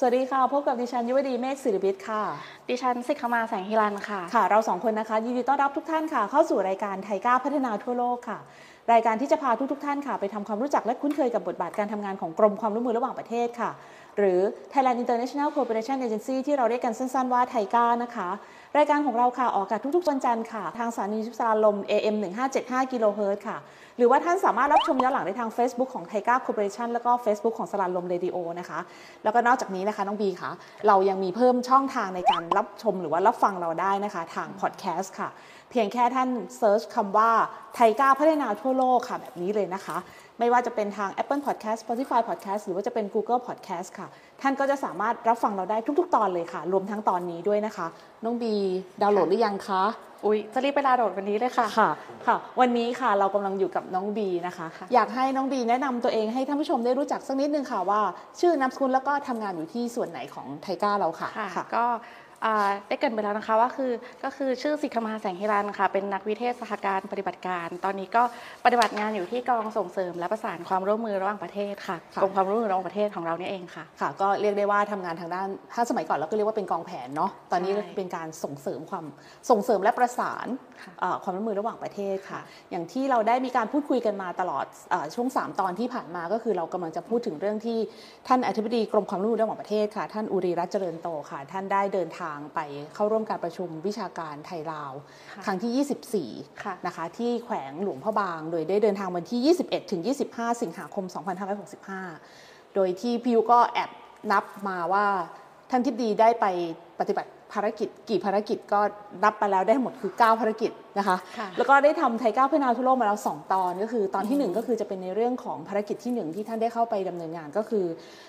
สวัสดีค่ะ พบกับดิฉันยุวดีเมฆศิริพิษค่ะ ดิฉันสิกขมาแสงฮิรันค่ะ ค่ะ เราสองคนนะคะ ยินดีต้อนรับทุกท่านค่ะ เข้าสู่รายการ TICA พัฒนาทั่วโลกค่ะ รายการที่จะพาทุกๆทท่านค่ะ ไปทำความรู้จักและคุ้นเคยกับบทบาทการทำงานของกรมความร่วมมือระหว่างประเทศค่ะ หรือ Thailand International Cooperation Agency ที่เราเรียกกันสั้นๆว่า TICA นะคะ รายการของเราค่ะออกอากาศทุกๆวันจันทร์ค่ะ ทางสถานีวิทยุสราญรมย์ AM 1575กิโลเฮิรตซ์ค่ะ หรือว่าท่านสามารถรับชมย้อนหลังได้ทาง Facebook ของ TICA Cooperation แล้วก็ Facebook ของสราญรมเรดิโอนะคะ แล้วก็นอกจากนี้นะคะน้องบีคะเรายังมีเพิ่มช่องทางในการรับชมหรือว่ารับฟังเราได้นะคะ ทางพอดแคสต์ค่ะ เพียงแค่ท่าน search คำว่า TICA พัฒนาทั่วโลกค่ะแบบนี้เลยนะคะไม่ว่าจะเป็นทาง Apple Podcast Spotify Podcast หรือว่าจะเป็น Google Podcast ค่ะ ท่านก็จะสามารถรับฟังเราได้ทุก ๆ ตอนเลยค่ะ รวมทั้งตอนนี้ด้วยนะคะ น้องบี ดาวน์โหลดหรือยังคะ อุ๊ยจะรีบไปดาวน์โหลดวันนี้เลยค่ะ ค่ะ ค่ะ วันนี้ค่ะเรากำลังอยู่กับน้องบีนะคะค่ะอยากให้น้องบีแนะนำตัวเองให้ท่านผู้ชมได้รู้จักสักนิดนึงค่ะว่า ชื่อนามสกุลแล้วก็ทำงานอยู่ที่ส่วนไหนของไทก้าเราค่ะ ค่ะ ก็อ่า ได้เกรินไปแล้วนะคะว่าคือก็คือชื่อสิกขมาแสงฮิรันค่ะ เป็นนักวิเทศสหการปฏิบัติการ ตอนนี้ก็ปฏิบัติงานอยู่ที่กองส่งเสริม และประสานความร่วมมือระหว่างประเทศค่ะค่ะกรมความร่วมมือระหว่างประเทศของเราเนี่ยเองค่ะค่ะ ก็เรียกได้ว่าทำงานทางด้าน ถ้าสมัยก่อนเราก็เรียกว่าเป็นกองแผนเนาะตอนนี้ใช่เป็นการส่งเสริมความส่งเสริมและประสานค่ะเอ่อความร่วมมือระหว่างประเทศค่ะค่ะ อย่างที่เราได้มีการพูดคุยกันมาตลอดเออช่วง 3 ตอนที่ผ่านมาก็คือเรากำลังจะพูดถึงเรื่องที่ท่านอธิบดีกรมความร่วมมือระหว่างประเทศค่ะ ท่านอุริรัตน์เจริญโตค่ะ ท่านได้เดินทางไปเข้าร่วมการประชุมวิชาการไทยลาวค่ะครั้งที่ 24ค่ะนะคะ ที่แขวงหลวงพ่อบาง โดยได้เดินทางวันที่ 21 ถึง 25 สิงหาคม 2565 โดยที่พิวก็แอบนับมาว่าท่านทิบดีได้ไปปฏิบัติ ภารกิจกี่ภารกิจก็นับไปแล้วได้ทั้งหมดคือ 9 ภารกิจนะคะค่ะแล้วก็ได้ทำไทยก้าวพัฒนาทั่วโลกมาแล้ว 2 ตอนก็คือตอนทีหนึ่1 ก็คือจะเป็นในเรื่องของภารกิจที่ 1 ที่ท่านได้เข้าไปดำเนินงานก็คือ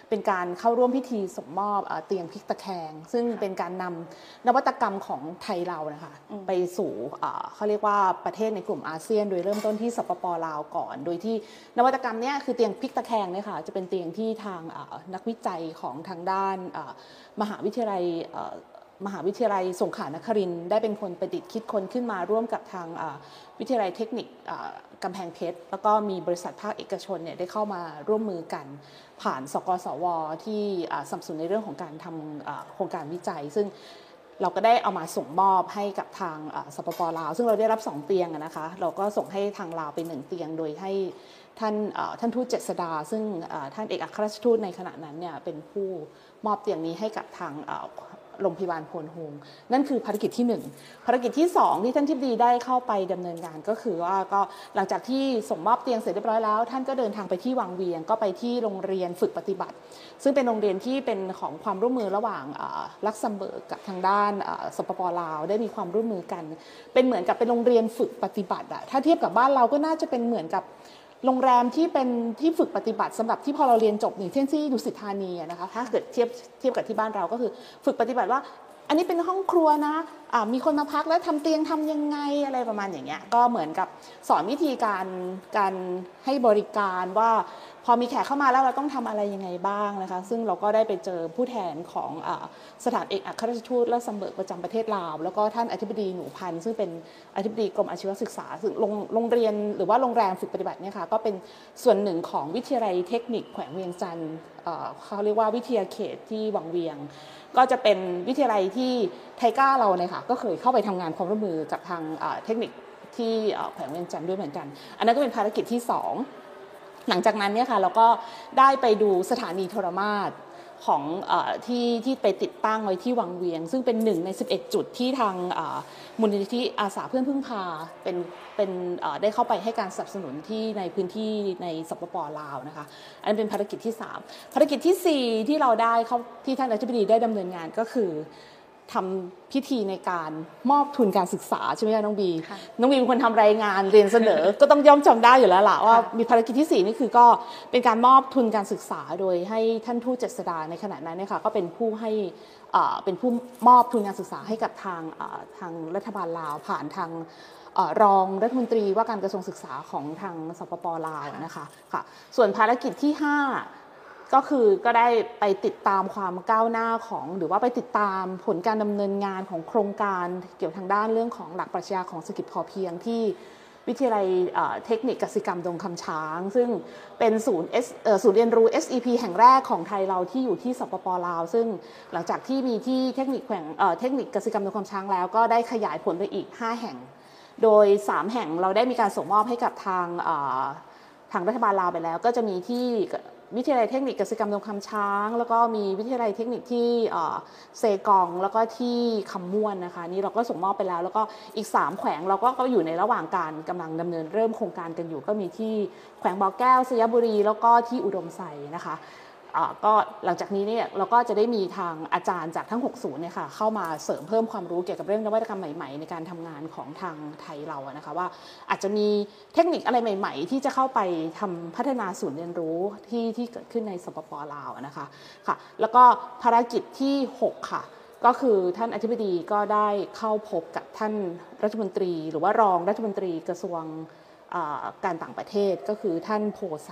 เป็นการเข้าร่วมพิธีส่งมอบเอ่อเตียงพลิกตะแคง ซึ่งเป็นการนำนวัตกรรมของไทยเรานะคะอืมไปสู่เอ่อเขาเรียกว่าประเทศในกลุ่มอาเซียน โดยเริ่มต้นที่สปปลาวก่อน โดยที่นวัตกรรมเนี้ยคือเตียงพลิกตะแคงเนี่ยค่ะจะเป็นเตียงที่ทางเอ่อนักวิจัยของทางด้านเอ่อมหาวิทยาลัยเอ่อ มหาวิทยาลัยสงขลานครินได้เป็นคนประดิษฐ์คิดค้นขึ้นมาร่วมกับทางวิทยาลัยเทคนิคกำแพงเพชร แล้วก็มีบริษัทภาคเอกชนเนี่ยได้เข้ามาร่วมมือกัน ผ่านสกสว ที่สนับสนุนในเรื่องของการทำโครงการวิจัย ซึ่งเราก็ได้เอามาส่งมอบให้กับทางสปปลาว ซึ่งเราได้รับ 2 เตียงนะคะ เราก็ส่งให้ทางลาวเป็นหนึ่งเตียง โดยให้ท่านท่านทูตเจษดา ซึ่งท่านเอกอัครราชทูตในขณะนั้นเนี่ยเป็นผู้มอบเตียงนี้ให้กับทาง โรงพยาบาลโพนโฮงนั่นคือภารกิจที่ 1 ภารกิจที่ 2 ที่ท่านอธิบดีได้เข้าไปดำเนินงานก็คือว่าก็หลังจากที่ส่งมอบเตียงเสร็จเรียบร้อยแล้ว ท่านก็เดินทางไปที่วังเวียง ก็ไปที่โรงเรียนฝึกปฏิบัติ ซึ่งเป็นโรงเรียนที่เป็นของความร่วมมือระหว่างลักเซมเบิร์กกับทางด้านสปปลาวได้มีความร่วมมือกัน เป็นเหมือนกับเป็นโรงเรียนฝึกปฏิบัติอะถ้าเทียบกับบ้านเราก็น่าจะเป็นเหมือนกับ โรงแรมที่เป็นที่ฝึกปฏิบัติสำหรับที่พอเราเรียนจบนี่เช่นที่ดุสิตธานีนะคะถ้าเกิดเทียบเทียบกับที่บ้านเราก็คือ ฝึกปฏิบัติว่า อันนี้เป็นห้องครัวนะ มีคนมาพักแล้วทำเตียงทำยังไงอะไรประมาณอย่างเงี้ยก็เหมือนกับสอนวิธีการการให้บริการว่าพอมีแขกเข้ามาแล้วเราต้องทำอะไรยังไงบ้างนะคะ ซึ่งเราก็ได้ไปเจอผู้แทนของอสถานเอกอัครราชทูตและซัมเบิกประจำประเทศลาว แล้วก็ท่านอธิบดีหนูพันธ์ซึ่งเป็นอธิบดีกรมอาชีวศึกษาซึ่งโรงงเรียนหรือว่าโรงแรมฝึกปฏิบัติเนี่ยค่ะก็เป็นส่วนหนึ่งของวิทยาลัยเทคนิคแขวงเวียงจันทร์เอ่อเขาเรียกว่าวิทยาเขตที่วังเวียง ก็จะเป็นวิทยาลัยที่ไทก้าเราเนี่ยค่ะก็เคยเข้าไปทำงานความร่วมมือกับทางเทคนิคที่แขวงเวียงจันทร์ด้วยเหมือนกัน อันนั้นก็เป็นภารกิจที่สองหลังจากนั้นเนี่ยค่ะเราก็ได้ไปดูสถานีโทรมาศของอที่ที่ไปติดตั้งไว้ที่วังเวียง ซึ่งเป็นหนึ่งใน 11 จุดที่ทางมูลนิธิอาสาเพื่อนพึ่งพาเป็นเป็นได้เข้าไปให้การสนับสนุนที่ในพื้นที่ในสปปลาวนะคะ อันเป็นภารกิจที่ 3 ภารกิจทีสี่4 ที่เราได้เข้าที่ท่านอธิบดีได้ดำเนินงานก็คือ ทำพิธีในการมอบทุนการศึกษาใช่ไหมคะน้องบีค่ะน้องบีเป็นคนทำรายงานเรียนเสนอ ก็ต้องย่อมจำได้อยู่แล้วล่ะว่าค่ะมีภารกิจที่ 4 นี่คือก็เป็นการมอบทุนการศึกษาโดยให้ท่านทูตเจษดาในขณะนั้นเนี่ยค่ะก็เป็นผู้ให้เอ่อเป็นผู้มอบทุนการศึกษาให้กับทางเอ่อทางรัฐบาลลาวผ่านทางเอ่อรองรัฐมนตรีว่าการกระทรวงศึกษาของทางสปปลาวนะคะค่ะส่วนภารกิจที่ 5 ก็คือก็ได้ไปติดตามความก้าวหน้าของ หรือว่าไปติดตามผลการดำเนินงานของโครงการเกี่ยวทางด้านเรื่องของหลักปรัชญาของเศรษฐกิจพอเพียงที่วิทยาลัยเทคนิคกสิกรรมดงคำช้าง ซึ่งเป็นศูนย์ศูนย์เรียนรู้ SEP แห่งแรกของไทยเราที่อยู่ที่สปปลาว ซึ่งหลังจากที่มีที่เทคนิคแขวงเทคนิคกสิกรรมดงคำช้างแล้ว ก็ได้ขยายผลไปอีก 5 แห่ง โดย 3 แห่งเราได้มีการส่งมอบให้กับทางทางรัฐบาลลาวไปแล้ว ก็จะมีที่ วิทยาลัยเทคนิคกษตรกรรมดงคำช้าง แล้วก็มีวิทยาลัยเทคนิคที่เซกอง แล้วก็ที่คำม่วนนะคะ นี่เราก็ส่งมอบไปแล้ว แล้วก็อีก 3 แขวงเราก็ก็อยู่ในระหว่างการกำลังดำเนินเริ่มโครงการกันอยู่ ก็มีที่แขวงบ่อแก้วสยบุรี แล้วก็ที่อุดมไซนะคะ ก็หลังจากนี้เนี่ยเราก็จะได้มีทางอาจารย์จากทั้ง6ศูนย์เนี่ยค่ะเข้ามาเสริมเพิ่มความรู้เกี่ยวกับเรื่องนวัตกรรมใหม่ๆ ในการทำงานของทางไทยเราอะนะคะว่าอาจจะมีเทคนิคอะไรใหม่ ๆ ที่จะเข้าไปทำพัฒนาศูนย์เรียนรู้ที่ที่เกิดขึ้นในสปปลาวนะคะค่ะแล้วก็ภารกิจที่ 6 ค่ะก็คือท่านอธิบดีก็ได้เข้าพบกับท่านรัฐมนตรี หรือว่ารองรัฐมนตรีกระทรวงการต่างประเทศก็คือท่านโพไซ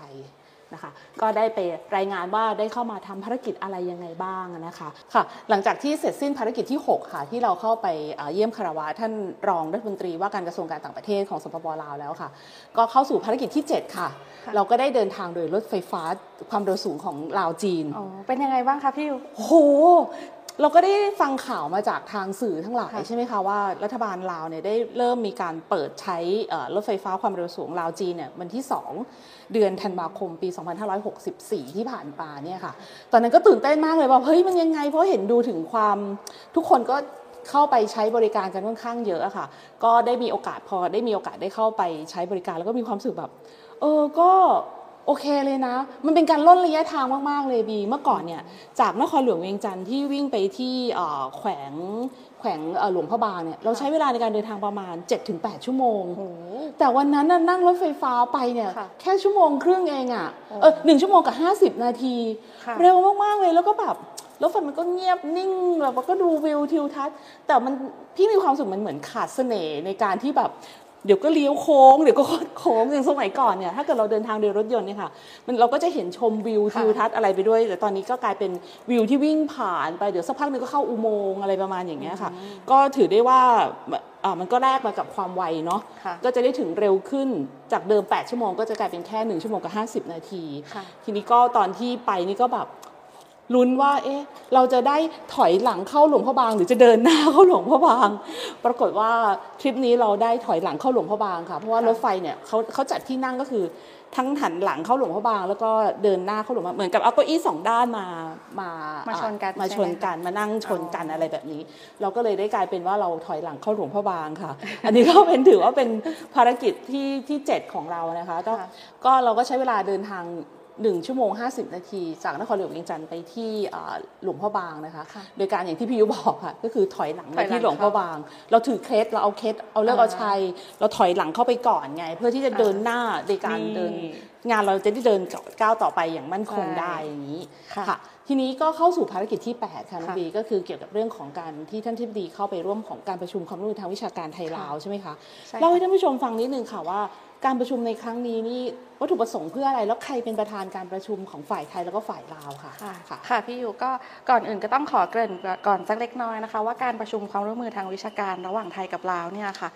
นะคะก็ได้ไปรายงานว่าได้เข้ามาทำภารกิจอะไรยังไงบ้างนะคะค่ะหลังจากที่เสร็จสิ้นภารกิจที่ 6 ค่ะ ที่เราเข้าไปเอ่อเยี่ยมคารวะท่านรองรัฐมนตรีว่าการกระทรวงการต่างประเทศของสปปลาวแล้วค่ะ ก็เข้าสู่ภารกิจที่ 7 ค่ะค่ะเราก็ได้เดินทางโดยรถไฟฟ้าความเร็วสูงของลาวจีนอ๋อเป็นยังไงบ้างคะพี่ยูโอ้โห เราก็ได้ฟังข่าวมาจากทางสื่อทั้งหลายค่ะใช่ไหมคะว่ารัฐบาลลาวเนี่ยได้เริ่มมีการเปิดใช้เอ่อรถไฟฟ้าความเร็วสูงลาวจีนเนี่ยวันที่ 2 เดือนธันวาคมปี 2564 ที่ผ่านมาเนี่ยค่ะ ตอนนั้นก็ตื่นเต้นมากเลยว่าเฮ้ยมันยังไงเพราะเห็นดูถึงความทุกคนก็เข้าไปใช้บริการกันค่อนข้างเยอะอะค่ะ ก็ได้มีโอกาสพอได้มีโอกาสได้เข้าไปใช้บริการแล้วก็มีความรู้สึกแบบ เออก็ โอเคเลยนะ มันเป็นการล่นระยะทางมาก ๆ เลยบี เมื่อก่อนเนี่ย จากนครหลวงเวียงจันทร์ที่วิ่งไปที่เอ่อแขวงแขวงเอ่อหลวงพระบางเนี่ย เราใช้เวลาในการเดินทางประมาณ 7-8 ชั่วโมงโอ้โหแต่วันนั้นน่ะนั่งรถไฟฟ้าไปเนี่ยค่ะแค่ชั่วโมงครึ่งเองอะ่ะโอ้เออหนึ่งชั่วโมงกับ 50 นาทีค่ะเร็วมาก ๆ เลยแล้วก็แบบรถไฟมันก็เงียบนิ่งแล้วก็ดูวิวทิวทัศน์แต่มันพี่มีความรู้สึกมันเหมือนขาดเสน่ห์ในการที่แบบ เดี๋ยวก็เลี้ยวโค้งเดี๋ยวก็โค้งอย่างสมัยก่อนเนี่ยถ้าเกิดเราเดินทางโดยรถยนต์เนี่ยค่ะมันเราก็จะเห็นชมวิวค่ะทิวทัศน์อะไรไปด้วย แต่ตอนนี้ก็กลายเป็นวิวที่วิ่งผ่านไปเดี๋ยวสักพักหนึงก็เข้าอุโมงค์อะไรประมาณอย่างเงี้ยค่ะ ก็ถือได้ว่าอ่ามันก็แลกมากับความไวเนาะค่ะก็จะได้ถึงเร็วขึ้นจากเดิม 8 ชั่วโมงก็จะกลายเป็นแค่ 1 ชั่วโมงกับ50 นาทีค่ะทีนี้ก็ตอนที่ไปนี่ก็แบบ ลุ้นว่า เอ๊ะ เราจะได้ถอยหลังเข้าหลวงพ่อบาง หรือจะเดินหน้าเข้าหลวงพ่อบาง ปรากฏว่าทริปนี้เราได้ถอยหลังเข้าหลวงพ่อบางค่ะ เพราะว่าค่ะรถไฟเนี่ยเขาเขาจัดที่นั่งก็คือทั้งหันหลังเข้าหลวงพ่อบาง แล้วก็เดินหน้าเข้าหลวงพ่อบางเหมือนกับเอาเก้าอี้สองด้านมามามาชนกันมาชนกันมานั่งชนกันอ๋อออะไรแบบนี้ เราก็เลยได้กลายเป็นว่าเราถอยหลังเข้าหลวงพ่อบางค่ะ อันนี้ก็เป็นถือว่าเป็นภารกิจที่ที่เจ็ดของเรานะคะก็ค่ะก็เราก็ใช้เวลาเดินทาง 1 ชั่วโมง 50 นาที จากนครหลวงเวียงจันทร์ไปที่อ่าหลวงพ่อบางนะคะค่ะโดยการอย่างที่พี่ยุบอกค่ะ ก็คือถอยหลังถไปอยหลังที่หลวงพ่อบาง เราถือเคล็ดเราเอาเคล็ดเอาเลิกอ่าเอาชัย เราถอยหลังเข้าไปก่อนไง เพื่อที่จะเดินหน้าในการนี่เดิน งานเราจะได้เดินก้าวต่อไปอย่างมั่นคงใช่ได้อย่างนี้ค่ะค่ะทีนี้ก็เข้าสู่ภารกิจที่ 8 ค่ะน้องค่ะบีก็คือเกี่ยวกับเรื่องของการที่ท่านทิบดีเข้าไปร่วมของการประชุมความร่วมมือทางวิชาการไทยลาวใช่ไหมคะใช่เล่าให้ค่ะท่านผู้ชมฟังนิดนึงค่ะว่า การประชุมในครั้งนี้นี่วัตถุประสงค์เพื่ออะไร แล้วใครเป็นประธานการประชุมของฝ่ายไทยแล้วก็ฝ่ายลาวค่ะค่ะค่ะค่ะพี่ยูก็ก่อนอื่นก็ต้องขอเกริ่นก่อนสักเล็กน้อยนะคะ ว่าการประชุมความร่วมมือทางวิชาการระหว่างไทยกับลาวเนี่ยค่ะ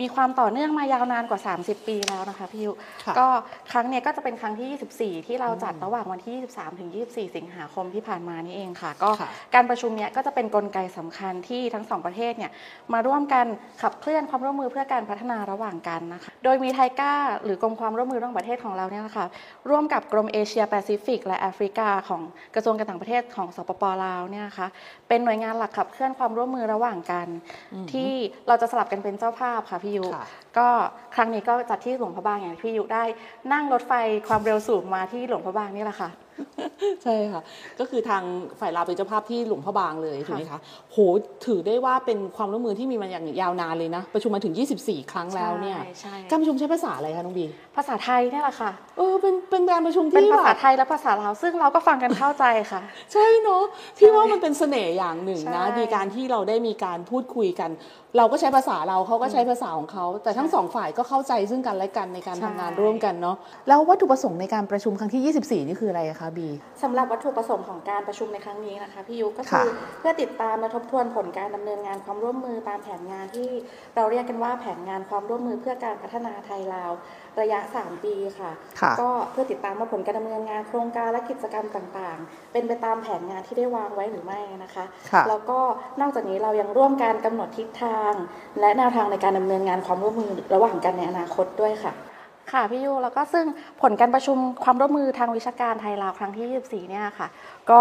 มีความต่อเนื่องมายาวนานกว่า 30 ปีแล้วนะคะพี่ยูค่ะก็ครั้งเนี้ยก็จะเป็นครั้งที่ 24 ที่เราจัดระหว่างวันที่ 23 ถึง 24 สิงหาคมที่ผ่านมานี่เองค่ะ ก็ค่ะการประชุมเนี้ยก็จะเป็นกลไกสำคัญที่ทั้งสองประเทศเนี่ยมาร่วมกันขับเคลื่อนความร่วมมือเพื่อการพัฒนาระหว่างกันนะคะโดยมีไทก้าหรือกรมความร่วมมือระหว่างประเทศของเราเนี่ยนะคะร่วมกับกรมเอเชียแปซิฟิกและแอฟริกา ของกระทรวงการต่างประเทศของสปปลาวเนี่ยนะคะเป็นหน่วยงานหลักขับเคลื่อนความร่วมมือระหว่างกัน ที่เราจะสลับกันเป็นเจ้าภาพค่ะพี่ยุค่ะก็ครั้งนี้ก็จัดที่หลวงพระบางอย่างที่พี่ยุได้นั่งรถไฟความเร็วสูงมาที่หลวงพระบางนี่แหละค่ะ ใช่ค่ะ ก็คือทางฝ่ายลาวเป็นเจ้าภาพที่หลวงพระบางเลยค่ะถูกไหมคะโหถือได้ว่าเป็นความร่วมมือที่มีมาอย่างยาวนานเลยนะ ประชุมมาถึง 24 ครั้งแล้วเนี่ยใช่ใช่การประชุมใช้ภาษาอะไรคะน้องบีภาษาไทยเนี่ยแหละค่ะเออเป็นเป็นการประชุมเป็นที่ภาษาแบบไทยและภาษาลาวซึ่งเราก็ฟังกันเข้าใจค่ะ ใช่เนาะพี่ว่ามันเป็นเสน่ห์อย่างหนึ่งนะใช่ในการที่เราได้มีการพูดคุยกัน เราก็ใช้ภาษาเราเขาก็ใช้ภาษาของเขา แต่ทั้งสองฝ่ายก็เข้าใจซึ่งกันและกันในการใช่ทำงานร่วมกันเนาะแล้ววัตถุประสงค์ในการประชุมครั้งที่ 24 นี่คืออะไรคะคะบีสำหรับวัตถุประสงค์ของการประชุมในครั้งนี้นะคะพี่ยุก็คือค่ะเพื่อติดตามและทบทวนผลการดำเนินงานความร่วมมือตามแผนงานที่เราเรียกกันว่าแผนงานความร่วมมือเพื่อการพัฒนาไทยลาว ระยะ 3 ปีค่ะค่ะ ก็เพื่อติดตามว่าผลการดำเนินงานโครงการและกิจกรรมต่างๆ เป็นไปตามแผนงานที่ได้วางไว้หรือไม่นะคะค่ะแล้วก็นอกจากนี้เรายังร่วมการกำหนดทิศทาง และแนวทางในการดำเนินงานความร่วมมือระหว่างกันในอนาคตด้วยค่ะ ค่ะพี่ยูแล้วก็ซึ่งผลการประชุมความร่วมมือทางวิชาการไทยลาวครั้งที่ 24 เนี่ยค่ะ ก็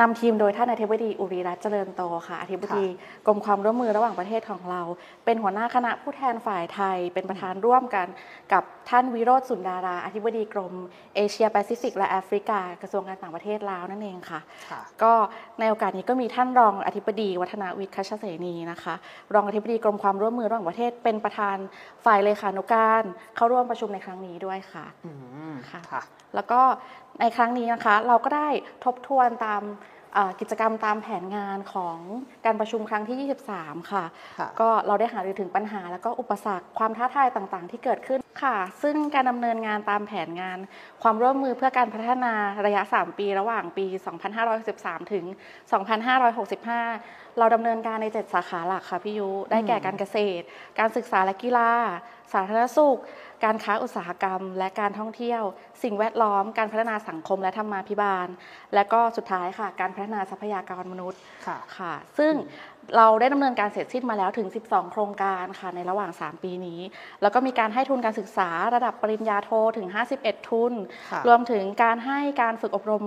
นำทีมโดยท่านอธิบดีอุรีรัชต์เจริญโตค่ะอธิบดีกรมความร่วมมือระหว่างประเทศของเรา เป็นหัวหน้าคณะผู้แทนฝ่ายไทย เป็นประธานร่วมกันกับท่านวิโรธสุนดารา อธิบดีกรมเอเชียแปซิฟิกและแอฟริกา กระทรวงการต่างประเทศลาวนั่นเองค่ะคะก็ในโอกาสนี้ก็มีท่านรองอธิบดีวัฒนวิทย์ คชเสนีนะคะ รองอธิบดีกรมความร่วมมือระหว่างประเทศ เป็นประธานฝ่ายเลขานุการเข้าร่วมประชุมในครั้งนี้ด้วยค่ะอืมค่ะค่ะ แล้วก็ในครั้งนี้นะคะ เราก็ได้ทบทวนตามเอ่อกิจกรรมตามแผนงานของการประชุมครั้งที่ 23ค่ะค่ะ ก็เราได้หารือถึงปัญหา แล้วก็อุปสรรคความท้าทายต่างๆ ที่เกิดขึ้นค่ะ ซึ่งการดำเนินงานตามแผนงาน ความร่วมมือเพื่อการพัฒนาระยะ 3 ปีระหว่างปี 2513ถึง 2565 เราดำเนินการใน 7 สาขาหลักค่ะพี่ยุ ได้แก่การเกษตร การศึกษาและกีฬา สาธารณสุข การค้าอุตสาหกรรม และการท่องเที่ยว สิ่งแวดล้อม การพัฒนาสังคมและธรรมาภิบาล และก็สุดท้ายค่ะ การพัฒนาทรัพยากรมนุษย์ค่ะค่ะ ซึ่งเราได้ดำเนินการเสร็จสิ้นมาแล้วถึง 12 โครงการค่ะในระหว่าง 3 ปีนี้ แล้วก็มีการให้ทุนการศึกษาระดับปริญญาโทถึง 51 ทุนค่ะรวมถึงการให้การฝึกอบรม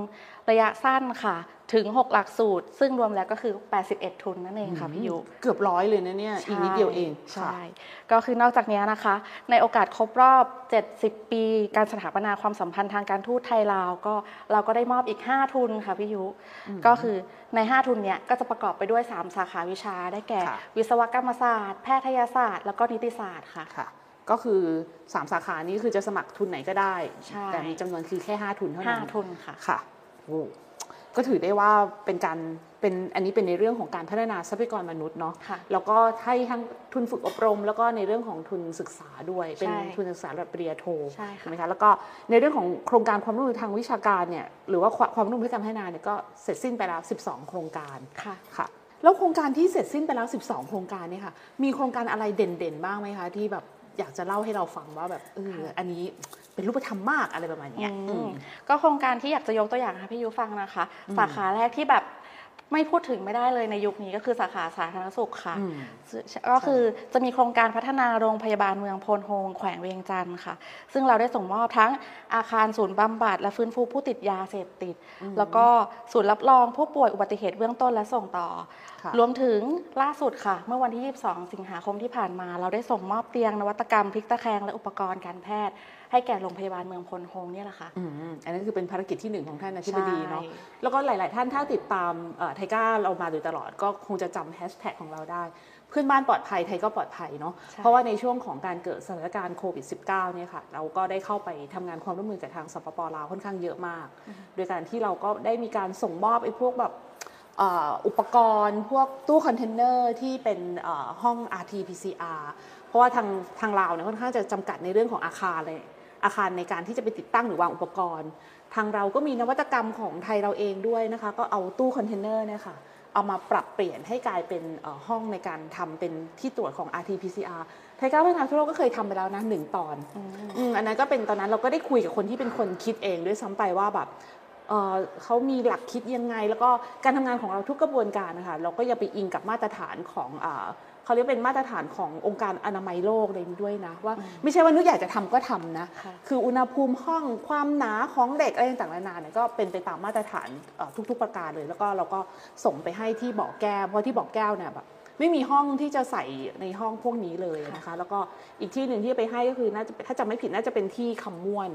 ระยะสั้นค่ะ ถึง 6 หลักสูตร ซึ่งรวมแล้วก็คือ 81 ทุนนั่นเองค่ะพี่ยุเกือบร้อยเลยนะเนี่ย อีกนิดเดียวเองใช่ก็คือนอกจากนี้นะคะ ในโอกาสครบรอบ 70 ปีการสถาปนาความสัมพันธ์ทางการทูตไทยลาวก็เราก็ได้มอบอีก 5 ทุนค่ะพี่ยุก็คือใน 5 ทุนเนี้ยก็จะประกอบไปด้วย 3 สาขาวิชาได้แก่ค่ะวิศวกรรมศาสตร์ แพทยศาสตร์ แล้วก็นิติศาสตร์ค่ะค่ะก็คือ 3 สาขานี้คือจะสมัครทุนไหนก็ได้ใช่แต่มีจำนวนคือแค่ 5 ทุนเท่านั้น5ทุนค่ะค่ะโอ้ ก็ถือได้ว่าเป็นการเป็นอันนี้เป็นในเรื่องของการพัฒนาทรัพยากรมนุษย์เนาะค่ะแล้วก็ให้ทั้งทุนฝึกอบรม แล้วก็ในเรื่องของทุนศึกษาด้วย เป็นใช่ทุนศึกษาระดับปริญญาโทใช่ค่ะไหมคะแล้วก็ในเรื่องของโครงการความร่วมมือทางวิชาการเนี่ยหรือว่าความความร่วมมือการพัฒนาเนี่ยก็เสร็จสิ้นไปแล้ว 12 โครงการค่ะค่ะแล้วโครงการที่เสร็จสิ้นไปแล้ว 12 โครงการเนี่ยค่ะมีโครงการอะไรเด่นๆบ้างไหมคะที่แบบอยากจะเล่าให้เราฟังว่าแบบเอออันนี้ เป็นรูปธรรมมากอะไรประมาณเนี้ยอือืมมก็โครงการที่อยากจะยกตัวอย่างให้พี่ยุฟังนะคะ สาขาแรกที่แบบไม่พูดถึงไม่ได้เลยในยุคนี้ก็คือสาขาสาธารณสุขค่ะอืมก็คือจะมีโครงการพัฒนาโรงพยาบาลเมืองโพนโฮงแขวงเวียงจันทร์ค่ะ ซึ่งเราได้ส่งมอบทั้งอาคารศูนย์บำบัดและฟื้นฟูผู้ติดยาเสพติด แล้วก็ศูนย์รับรองผู้ป่วยอุบัติเหตุเบื้องต้นและส่งต่อค่ะรวมถึงล่าสุดค่ะ เมื่อวันที่ 22 สิงหาคมที่ผ่านมา เราได้ส่งมอบเตียงนวัตกรรมพลิกตะแคงและอุปกรณ์การแพทย์ ให้แก่โรงพยาบาลเมืองโพนโฮงเนี่ยแหละค่ะอืมอันนั้นคือเป็นภารกิจที่หนึ่งของท่านอธิบดีเนาะใช่แล้วก็หลาย ๆ ท่านถ้าติดตามเอ่อ TICA เรามาโดยตลอดก็คงจะจำแฮชแท็กของเราได้เพื่อนบ้านปลอดภัยไทยก็ปลอดภัยเนาะใช่เพราะว่าในช่วงของการเกิดสถานการณ์โควิด -19 เนี่ยค่ะเราก็ได้เข้าไปทำงานความร่วมมือกับทางสปปลาวค่อนข้างเยอะมาก โดยการที่เราก็ได้มีการส่งมอบไอ้พวกแบบเอ่ออุปกรณ์พวกตู้คอนเทนเนอร์ที่เป็นเอ่อห้อง RT-PCR เพราะว่าทางทางลาวเนี่ยค่อนข้างจะจำกัดในเรื่องของอาคารเลย อาคารในการที่จะไปติดตั้งหรือวางอุปกรณ์ ทางเราก็มีนวัตกรรมของไทยเราเองด้วยนะคะ ก็เอาตู้คอนเทนเนอร์เนี่ยค่ะเอามาปรับเปลี่ยนให้กลายเป็นเอ่อห้องในการทำเป็นที่ตรวจของ RT-PCR TICA พัฒนาทั่วโลกก็เคยทำไปแล้วนะหนึ่งตอนอืมอันนั้นก็เป็นตอนนั้นเราก็ได้คุยกับคนที่เป็นคนคิดเองด้วยซ้ำไปว่าแบบเอ่อเขามีหลักคิดยังไง แล้วก็การทำงานของเราทุกกระบวนการนะคะเราก็อย่าไปอิงกับมาตรฐานของอ่า เขาเรียกเป็นมาตรฐานขององค์การอนามัยโลกอะไรนี้ด้วยนะ ว่าไม่ใช่ว่านึกอยากจะทำก็ทำนะค่ะคืออุณหภูมิห้องความหนาของเด็กอะไรต่างๆนานาเนี่ยก็เป็นไปตามมาตรฐานเอ่อทุกๆประการเลย แล้วก็เราก็ส่งไปให้ที่บ่อแก้วเพราะที่บ่อแก้วเนี่ยแบบไม่มีห้องที่จะใส่ในห้องพวกนี้เลยนะคะ แล้วก็อีกที่หนึ่งที่ไปให้ก็คือน่าจะถ้าจำไม่ผิดน่าจะเป็นที่คำม่วน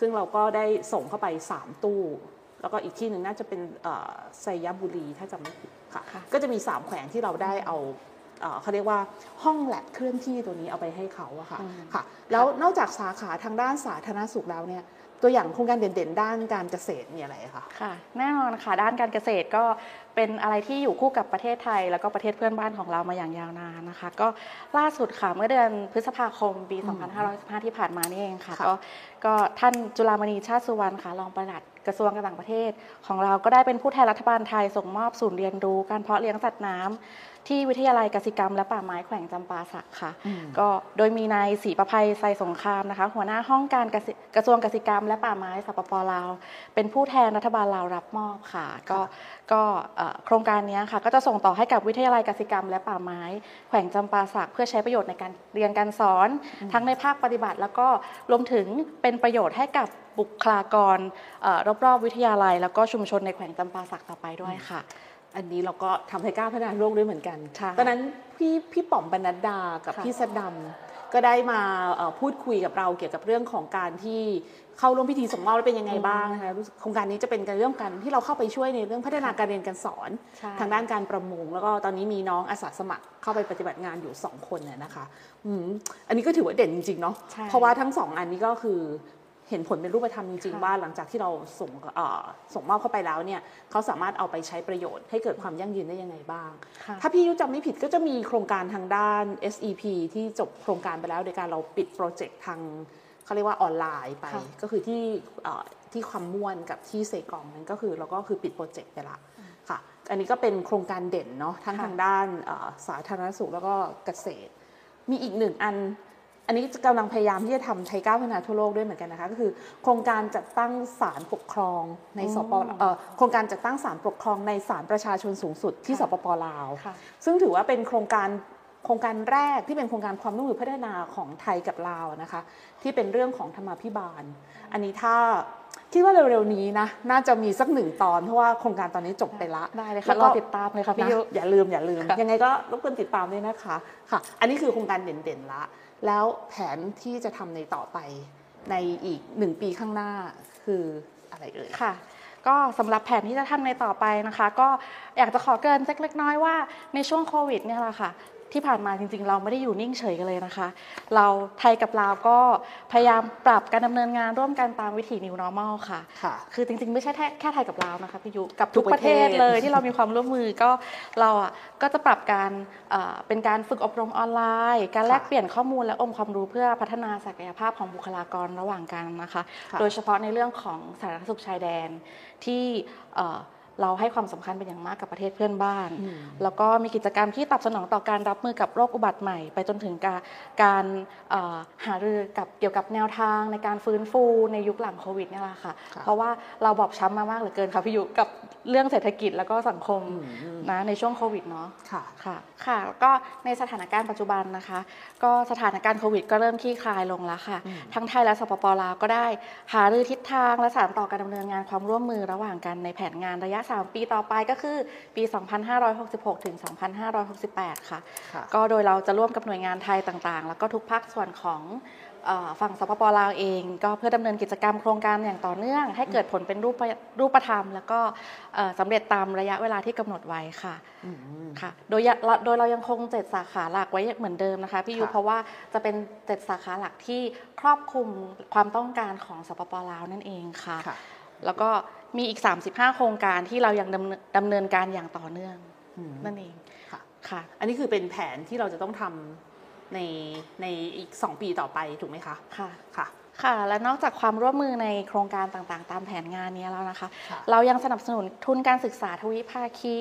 ซึ่งเราก็ได้ส่งเข้าไป 3 ตู้ แล้วก็อีกที่หนึ่งน่าจะเป็นเอ่อไซยบุรีถ้าจำไม่ผิดค่ะค่ะ ก็จะมี 3 แขวงที่เราได้เอา เอ่อเขาเรียกว่าห้องแลบเคลื่อนที่ตัวนี้เอาไปให้เขาอะค่ะอืมค่ะ แล้วนอกจากสาขาทางด้านสาธารณสุขแล้วเนี่ยตัวอย่างโครงการเด่นๆ ด้านการเกษตรมีอะไรคะค่ะ แน่นอนค่ะด้านการเกษตรก็เป็นอะไรที่อยู่คู่กับประเทศไทย แล้วก็ประเทศเพื่อนบ้านของเรามาอย่างยาวนานนะคะ ก็ล่าสุดค่ะเมื่อเดือนพฤษภาคมปี 2565ที่ผ่านมานี่เองค่ะค่ะ ก็ก็ท่านจุลามณีชาติสุวรรณค่ะรองปลัดกระทรวงการต่างประเทศ ของเราก็ได้เป็นผู้แทนรัฐบาลไทยส่งมอบศูนย์เรียนรู้ การเพาะเลี้ยงสัตว์น้ำ ที่วิทยาลัยกสิกรรมและป่าไม้แขวงจำปาสักค่ะอืมก็โดยมีนายศรีประภัยไซสงครามนะคะ หัวหน้าห้องการกสิกระทรวงกสิกรรม และป่าไม้สปปลาว เป็นผู้แทนรัฐบาลลาวรับมอบค่ะ ก็ก็เอ่อโครงการนี้ค่ะ ก็จะส่งต่อให้กับวิทยาลัยกสิกรรม และป่าไม้แขวงจำปาสักเพื่อใช้ประโยชน์ในการเรียนการสอน ทั้งในภาคปฏิบัติ แล้วก็รวมถึงเป็นประโยชน์ให้กับบุคลากรเอ่อรอบๆวิทยาลัย แล้วก็ชุมชนในแขวงจำปาสักต่อไปด้วยค่ะ อันนี้เราก็ทำให้กล้าพัฒนาโลกด้วยเหมือนกันใช่ตอนนั้นพี่พี่ป๋อมบรรณดดากับค่ะพี่สดดำก็ได้มาเอ่อพูดคุยกับเราเกี่ยวกับเรื่องของการที่เข้าร่วมพิธีส่งมอบแล้วเป็นยังไงบ้างนะคะรู้สึกโครงการนี้จะเป็นการเรื่องการที่เราเข้าไปช่วยในเรื่องพัฒนาการเรียนการสอนใช่ทางด้านการประมงแล้วก็ตอนนี้มีน้องอาสาสมัครเข้าไปปฏิบัติงานอยู่ 2 คนน่ะนะคะอืมอันนี้ก็ถือว่าเด่นจริงๆเนาะใช่เพราะว่าทั้งสองอันนี้ก็คือ เห็นผลเป็นรูปธรรมจริงๆค่ะว่าหลังจากที่เราส่งเอ่อส่งมอบเข้าไปแล้วเนี่ยเขาสามารถเอาไปใช้ประโยชน์ให้เกิดความยั่งยืนได้ยังไงบ้างค่ะถ้าพี่ยุจำไม่ผิดก็จะมีโครงการทางด้าน SEP ที่จบโครงการไปแล้วโดยการเราปิดโปรเจกต์ทางเขาเรียกว่าออนไลน์ไปค่ะก็คือที่เอ่อที่ความม่วนกับที่เซกองนั้นก็คือเราก็คือปิดโปรเจกต์ไปละค่ะ อันนี้ก็เป็นโครงการเด่นเนาะทั้งค่ะทางด้านเอ่อสาธารณสุขแล้วก็เกษตร มีอีกหนึ่งอัน อันนี้กำลังพยายามที่จะทำไทยก้าวพัฒนาทั่วโลกด้วยเหมือนกันนะคะ ก็คือ โครงการจัดตั้งศาลปกครองในสปเอ่อโครงการจัดตั้งศาลปกครองในศาลประชาชนสูงสุดที่สค่ะปปลาวค่ะซึ่งถือว่าเป็นโครงการโครงการแรกที่เป็นโครงการความร่วมมือพัฒนาของไทยกับลาวนะคะ ที่เป็นเรื่องของธรรมาภิบาล อันนี้ถ้าคิดว่าเร็วๆนี้นะน่าจะมีสักหนึ่งตอนเพราะว่าโครงการตอนนี้จบไปละได้เลยแล้ค่ะวรก็อติดตามเลยค่ะพี่นะยุอย่าลืมอย่าลืมค่ะยังไงก็รบกวนติดตามด้วยนะคะค่ะ อันนี้คือโครงการเด่นๆละ แล้วแผนที่จะทำในต่อไปในอีกหนึ่งปีข้างหน้าคืออะไรเอ่ยค่ะก็สำหรับแผนที่จะทำในต่อไปนะคะ ก็อยากจะขอเกินสักเล็กน้อยว่าในช่วงโควิดเนี่ยแหละค่ะ ที่ผ่านมาจริงๆ เราไม่ได้อยู่นิ่งเฉยกันเลยนะคะ เราไทยกับลาวก็พยายามปรับการดำเนินงานร่วมกันตามวิถี New Normal ค่ะค่ะ คือจริงๆ ไม่ใช่แค่แค่ไทยกับลาวนะคะพี่ยุกับทุทุกกปประระเทเทศศเลยที่เรามีความร่วมมือก็เราอะก็จะปรับการเอ่อเป็นการฝึกอบรมออนไลน์ การแลกค่ะเปลี่ยนข้อมูลและองค์ความรู้เพื่อพัฒนาศักยภาพของบุคลากรระหว่างกันนะคะค่ะโดยเฉพาะในเรื่องของสาธารณสุขชายแดนที่ เอ่อเราให้ความสำคัญเป็นอย่างมากกับประเทศเพื่อนบ้านอืมแล้วก็มีกิจกรรมที่ตอบสนองต่อการรับมือกับโรคอุบัติใหม่ ไปจนถึงการการเอ่อหารือกับเกี่ยวกับแนวทางในการฟื้นฟูในยุคหลังโควิดเนี่ยแหละค่ะค่ะ เพราะว่าเราบอบช้ำมามากเหลือเกินค่ะพี่ยุกับเรื่องเศรษฐกิจแล้วก็สังคมอืมอืมนะในช่วงโควิดเนาะค่ะค่ะค่ะก็ในสถานการณ์ปัจจุบันนะคะ ก็สถานการณ์โควิดก็เริ่มคลี่คลายลงแล้วค่ะอืมทั้งไทยและสปปลาวก็ได้ หารือทิศทางและสานต่อการดำเนินงานความร่วมมือระหว่างกันในแผนงานระยะ 3 ปีต่อไปก็คือปี 2566 ถึง 2568 ค่ะค่ะก็โดยเราจะร่วมกับหน่วยงานไทยต่างๆ แล้วก็ทุกภาคส่วนของเอ่อ ฝั่งสปปลาวเอง ก็เพื่อดำเนินกิจกรรมโครงการอย่างต่อเนื่อง ให้เกิดผลเป็นรูปรูปธรรม แล้วก็เอ่อสำเร็จตามระยะเวลาที่กำหนดไว้ค่ะอืมค่ะโดยยะโดยเรายังคงเจ็ดสาขาหลักไว้เหมือนเดิมนะคะพี่ยูค่ะเพราะว่าจะเป็นเจ็ดสาขาหลักที่ครอบคลุมความต้องการของสปปลาวนั่นเองค่ะค่ะแล้วก็มีอีก 35 โครงการที่เรายังดำเนินดำเนินการอย่างต่อเนื่องอืมนั่นเองค่ะค่ะ อันนี้คือเป็นแผนที่เราจะต้องทำ ในในอีก 2 ปีต่อไปถูกไหมคะค่ะค่ะค่ะ และนอกจากความร่วมมือในโครงการต่างๆ ตามแผนงานนี้แล้วนะคะค่ะเรายังสนับสนุนทุนการศึกษาทวิภาคี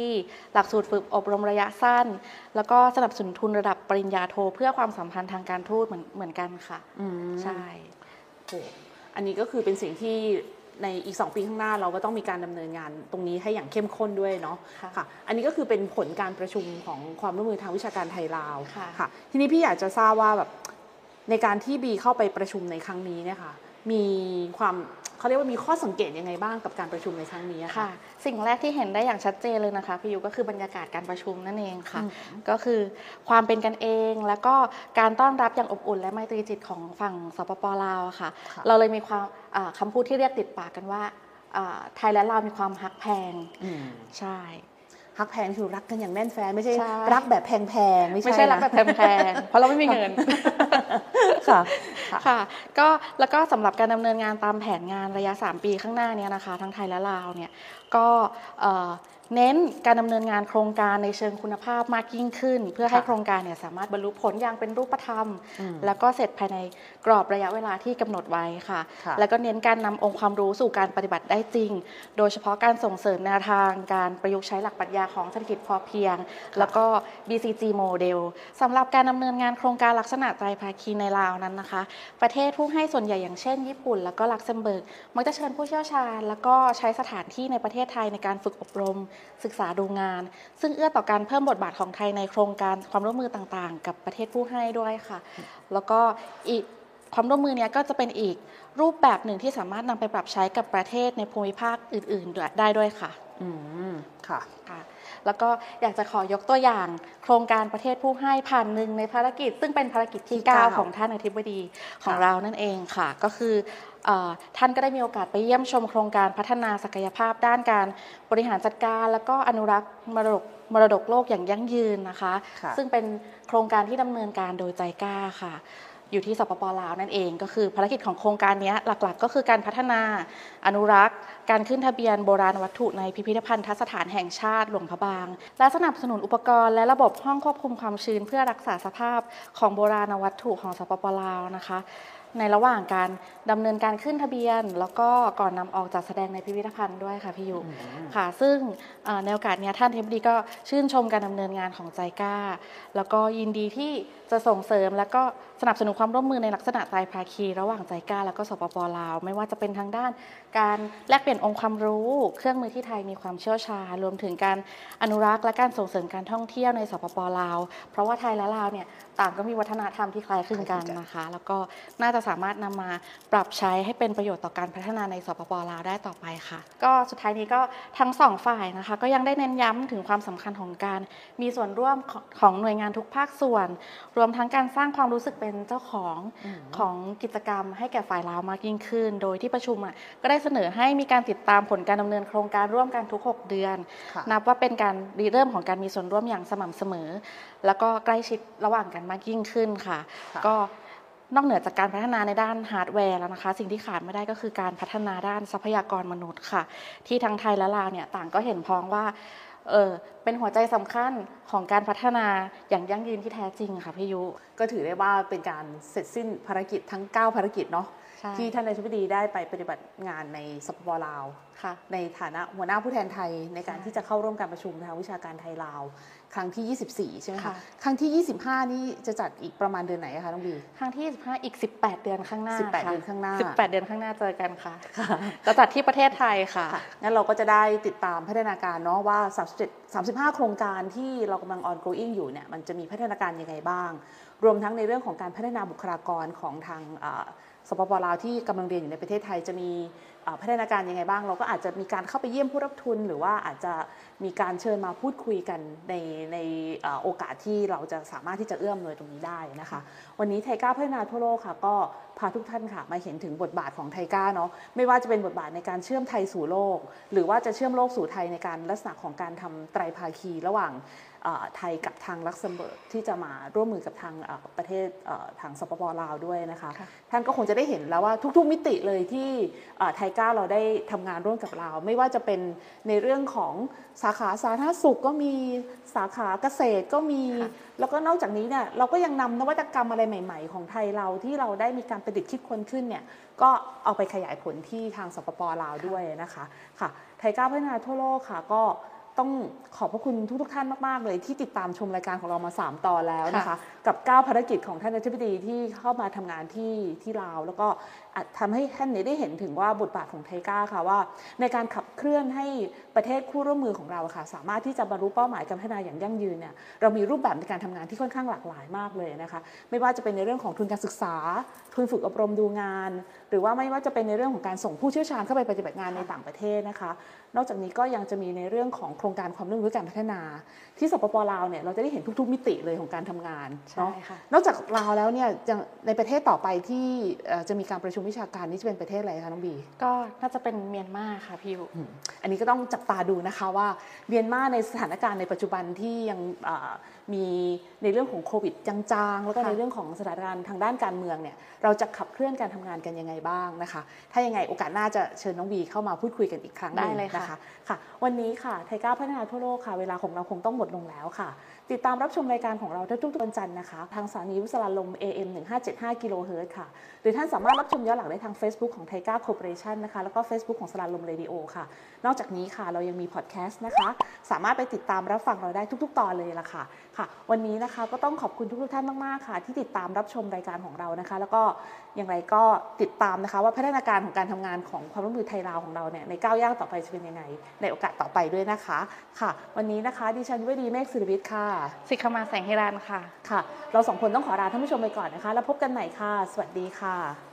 หลักสูตรฝึกอบรมระยะสั้น แล้วก็สนับสนุนทุนระดับปริญญาโท เพื่อความสัมพันธ์ทางการทูตเหมือนเหมือนกันค่ะอืมใช่โอ้อันนี้ก็คือเป็นสิ่งที่ ในอีก 2 ปีข้างหน้าเราก็ต้องมีการดำเนินงานตรงนี้ให้อย่างเข้มข้นด้วยเนาะค่ะค่ะ อันนี้ก็คือเป็นผลการประชุมของความร่วมมือทางวิชาการไทยลาวค่ะค่ะ ทีนี้พี่อยากจะทราบว่าแบบในการที่บีเข้าไปประชุมในครั้งนี้เนี่ยค่ะมีความ เขาเรียกว่ามีข้อสังเกตยังไงบ้างกับการประชุมในครั้งนี้อะค่ะ สิ่งแรกที่เห็นได้อย่างชัดเจนเลยนะคะพี่ยุก็คือบรรยากาศการประชุมนั่นเองค่ะอืมก็คือความเป็นกันเอง แล้วก็การต้อนรับอย่างอบอุ่น และไมตรีจิตของฝั่งสปปลาวอะค่ะค่ะ เราเลยมีความอ่าคำพูดที่เรียกติดปากกันว่าอ่าไทยและลาวมีความฮักแพงอืมใช่ฮักแพงคือรักกันอย่างแน่นแฟนไม่ใช่ใช่รักแบบแพงๆไม่ใช่ไม่ใช่รักนะแบบแพงๆเพราะเราไม่มีเงิน ค่ะค่ะค่ะ ก็แล้วก็สำหรับการดำเนินงานตามแผนงานระยะ 3 ปีข้างหน้าเนี้นะคะ ทั้งไทยและลาวเนี่ยก็ เอ่อเน้นการดำเนินงานโครงการในเชิงคุณภาพมากยิ่งขึ้น เพื่อให้ค่ะโครงการเนี่ยสามารถบรรลุผลอย่างเป็นรูปธรรมอืมแล้วก็เสร็จภายในกรอบระยะเวลาที่กำหนดไว้ค่ะค่ะ แล้วก็เน้นการนำองค์ความรู้สู่การปฏิบัติได้จริง โดยเฉพาะการส่งเสริมแนวทางการประยุกต์ใช้หลักปรัชญาของเศรษฐกิจพอเพียง แล้วก็ BCG Model สำหรับการดำเนินงานโครงการลักษณะไตรภาคีในลาวนั้นนะคะ ประเทศผู้ให้ส่วนใหญ่อย่างเช่น ญี่ปุ่น แล้วก็ลักเซมเบิร์กมักจะเชิญผู้เชี่ยวชาญ แล้วก็ใช้สถานที่ในประเทศไทยในการฝึกอบรมศึกษาดูงาน ซึ่งเอื้อต่อการเพิ่มบทบาทของไทยในโครงการความร่วมมือต่างๆ กับประเทศผู้ให้ด้วยค่ะ แล้วก็อีกความร่วมมือเนี้ยก็จะเป็นอีกรูปแบบหนึ่งที่สามารถนำไปปรับใช้กับประเทศในภูมิภาคอื่นๆด้วยได้ด้วยค่ะ อืม ค่ะค่ะแล้วก็อยากจะขอยกตัวอย่าง โครงการประเทศผู้ให้ผ่านหนึ่งในภารกิจ ซึ่งเป็นภารกิจที่ที่เก้า9ของท่านอธิบดีของค่ะเรานั่นเองค่ะ ก็คือเออ ท่านก็ได้มีโอกาสไปเยี่ยมชมโครงการพัฒนาศักยภาพด้านการบริหารจัดการ แล้วก็อนุรักษ์มรดกมรดกโลกอย่างยั่งยืนนะคะค่ะซึ่งเป็นโครงการที่ดำเนินการโดยใจกล้าค่ะ อยู่ที่สปปลาวนั่นเองก็คือภารกิจของโครงการเนี้ยหลักๆ ก็คือการพัฒนาอนุรักษ์ การขึ้นทะเบียนโบราณวัตถุในพิพิธภัณฑสถานแห่งชาติหลวงพระบาง และสนับสนุนอุปกรณ์และระบบห้องควบคุมความชื้น เพื่อรักษาสภาพของโบราณวัตถุของสปปลาวนะคะ ในระหว่างการดำเนินการขึ้นทะเบียน แล้วก็ก่อนนำออกจัดแสดงในพิพิธภัณฑ์ด้วยค่ะพี่ยุค่ะ ซึ่งเอ่อในโอกาสเนี้ยท่านเทพดีก็ชื่นชมการดำเนินงานของใจกล้า แล้วก็ยินดีที่ จะส่งเสริมและก็สนับสนุนความร่วมมือในลักษณะไตรภาคี ระหว่างใจกล้าแล้วก็สปปลาว ไม่ว่าจะเป็นทางด้าน การแลกเปลี่ยนองค์ความรู้ เครื่องมือที่ไทยมีความเชี่ยวชาญรวมถึงการอนุรักษ์และการส่งเสริมการท่องเที่ยวในสปปลาว เพราะว่าไทยและลาวเนี่ยต่างก็มีวัฒนธรรมที่คล้ายคลึงกันนะคะ แล้วก็น่าจะสามารถนำมาปรับใช้ให้เป็นประโยชน์ต่อการพัฒนาในสปปลาวได้ต่อไปค่ะ ก็สุดท้ายนี้ก็ทั้งสองฝ่ายนะคะ ก็ยังได้เน้นย้ำถึงความสำคัญของการมีส่วนร่วมของของหน่วยงานทุกภาคส่วนรวมทั้งการสร้างความรู้สึกเป็นเจ้าของของกิจกรรมให้แก่ฝ่ายลาวมากยิ่งขึ้น โดยที่ประชุมอะก็ได้เสนอให้มีการติดตามผลการดำเนินโครงการร่วมกันทุก 6 เดือนค่ะนับว่าเป็นการริเริ่มของการมีส่วนร่วมอย่างสม่ำเสมอ แล้วก็ใกล้ชิดระหว่างกันมากยิ่งขึ้นค่ะค่ะ ก็นอกเหนือจากการพัฒนาในด้านฮาร์ดแวร์แล้วนะคะ สิ่งที่ขาดไม่ได้ก็คือการพัฒนาด้านทรัพยากรมนุษย์ค่ะ ที่ทั้งไทยและลาวเนี่ยต่างก็เห็นพ้องว่า เออเป็นหัวใจสำคัญของการพัฒนาอย่างยั่งยืนที่แท้จริงค่ะพี่ยุ ก็ถือได้ว่าเป็นการเสร็จสิ้นภารกิจทั้ง 9 ภารกิจเนาะ ที่ท่านนายกบดีได้ไปปฏิบัติงานในสปปลาวค่ะในฐานะหัวหน้าผู้แทนไทยในการใช่ที่จะเข้าร่วมการประชุมทางวิชาการไทยลาว ครั้งที่ 24 ใช่ไหมคะค่ะครั้งที่ 25 นี่จะจัดอีกประมาณเดือนไหนอะคะน้องบี ครั้งที่ 25 อีก 18 เดือนข้างหน้า 18ค่ะเดือนข้างหน้า 18 เดือนข้างหน้าเจอกันค่ะจะจัดที่ประเทศไทยค่ะ งั้นเราก็จะได้ติดตามพัฒนาการเนาะว่า 37 35 โครงการที่เรากำลัง ongoing อยู่เนี่ยมันจะมีพัฒนาการยังไงบ้าง รวมทั้งในเรื่องของการพัฒนาบุคลากรของทางอ่า สปปลาวที่กำลังเรียนอยู่ในประเทศไทยจะมีพัฒนาการยังไงบ้าง เราก็อาจจะมีการเข้าไปเยี่ยมผู้รับทุน หรือว่าอาจจะมีการเชิญมาพูดคุยกันในในโอกาสที่เราจะสามารถที่จะเอื้อมหน่วยตรงนี้ได้นะคะ วันนี้ไทก้าพัฒนาทั่วโลกค่ะ ก็พาทุกท่านค่ะมาเห็นถึงบทบาทของไทก้าเนาะไม่ว่าจะเป็นบทบาทในการเชื่อมไทยสู่โลก หรือว่าจะเชื่อมโลกสู่ไทยในการลักษณะของการทำไตรภาคีระหว่างเอ่อไทยกับทางลักเซมเบิร์กที่จะมาร่วมมือกับทางเอ่อประเทศเอ่อทางสปปลาวด้วยนะคะค่ะท่านก็คงจะได้เห็นแล้วว่าทุกๆมิติเลยที่เอ่อ TICA เราได้ทำงานร่วมกับลาวไม่ว่าจะเป็นในเรื่องของสาขาสาธารณสุขก็มีสาขาเกษตรก็มีค่ะแล้วก็นอกจากนี้เนี่ยเราก็ยังนำนวัตกรรมอะไรใหม่ ๆ ของไทยเราที่เราได้มีการประดิษฐ์คิดค้นขึ้นเนี่ยก็เอาไปขยายผลที่ทางสปปลาวด้วยนะคะค่ะไทก้าพัฒนาทั่วโลกค่ะก็ต้องขอบพระคุณทุกๆท่านมากๆเลยที่ติดตามชมรายการของเรามา 3 ตอนแล้วนะคะค่ะกับ 9 ภารกิจของท่านอธิบดีที่เข้ามาทำงานที่ที่ลาว แล้วก็ อาจทำให้ท่านเนี่ยได้เห็นถึงว่าบทบาทของไทก้าค่ะว่า ในการขับเคลื่อนให้ประเทศคู่ร่วมมือของเราค่ะ สามารถที่จะบรรลุเป้าหมายการพัฒนาอย่างยั่งยืนเนี่ยเรามีรูปแบบในการทำงานที่ค่อนข้างหลากหลายมากเลยนะคะไม่ว่าจะเป็นในเรื่องของทุนการศึกษา ทุนฝึกอบรมดูงาน หรือว่าไม่ว่าจะเป็นในเรื่องของการส่งผู้เชี่ยวชาญเข้าไปปฏิบัติงานในต่างประเทศนะคะ นอกจากนี้ก็ยังจะมีในเรื่องของโครงการความร่วมมือการพัฒนา ที่สปปลาวเนี่ยเราจะได้เห็นทุก ๆ มิติเลยของการทำงานใช่เนาะค่ะนอกจากลาวแล้วเนี่ยยังในประเทศต่อไปที่เอ่อจะมีการประชุมวิชาการนี่จะเป็นประเทศอะไรคะน้องบี ก็น่าจะเป็นเมียนมาค่ะพี่ยุอืมอันนี้ก็ต้องจับตาดูนะคะว่าเมียนมาในสถานการณ์ในปัจจุบันที่ยังอ่ามีในเรื่องของโควิดจางๆ แล้วก็ค่ะในเรื่องของสถานการณ์ทางด้านการเมืองเนี่ยเราจะขับเคลื่อนการทำงานกันยังไงบ้างนะคะ ถ้ายังไงโอกาสหน้าจะเชิญน้องบีเข้ามาพูดคุยกันอีกครั้งหนึ่งได้เลยค่ะนะคะค่ะ วันนี้ค่ะ TICA พัฒนาทั่วโลกค่ะ เวลาของเราคงต้องหมดลงแล้วค่ะ ติดตามรับชมรายการของเราได้ทุกๆวันจันทร์นะคะ ทางสถานีวิทยุสราญรมย์ AM 1575กิโลเฮิรตซ์ค่ะ หรือท่านสามารถรับชมย้อนหลังได้ทาง Facebook ของ TICA Cooperation นะคะ แล้วก็ Facebook ของสราญรมเรดิโอค่ะ นอกจากนี้ค่ะ เรายังมีพอดแคสต์นะคะ สามารถไปติดตามรับฟังเราได้ทุก ๆ ตอนเลยล่ะค่ะ ค่ะ วันนี้นะคะก็ต้องขอบคุณทุกๆท่านมากๆค่ะ ที่ติดตามรับชมรายการของเรานะคะ แล้วก็อย่างไรก็ติดตามนะคะว่าพัฒนาการของการทำงานของความร่วมมือไทยลาวของเราเนี่ยในก้าวย่างต่อไปจะเป็นยังไง ในโอกาสต่อไปด้วยนะคะค่ะ วันนี้นะคะดิฉันวดีเมฆศิริวิทย์ค่ะ สิกขมาแสงฮิรันค่ะค่ะ เราสองคนต้องขอลาท่านผู้ชมไปก่อนนะคะ แล้วพบกันใหม่ค่ะ สวัสดีค่ะ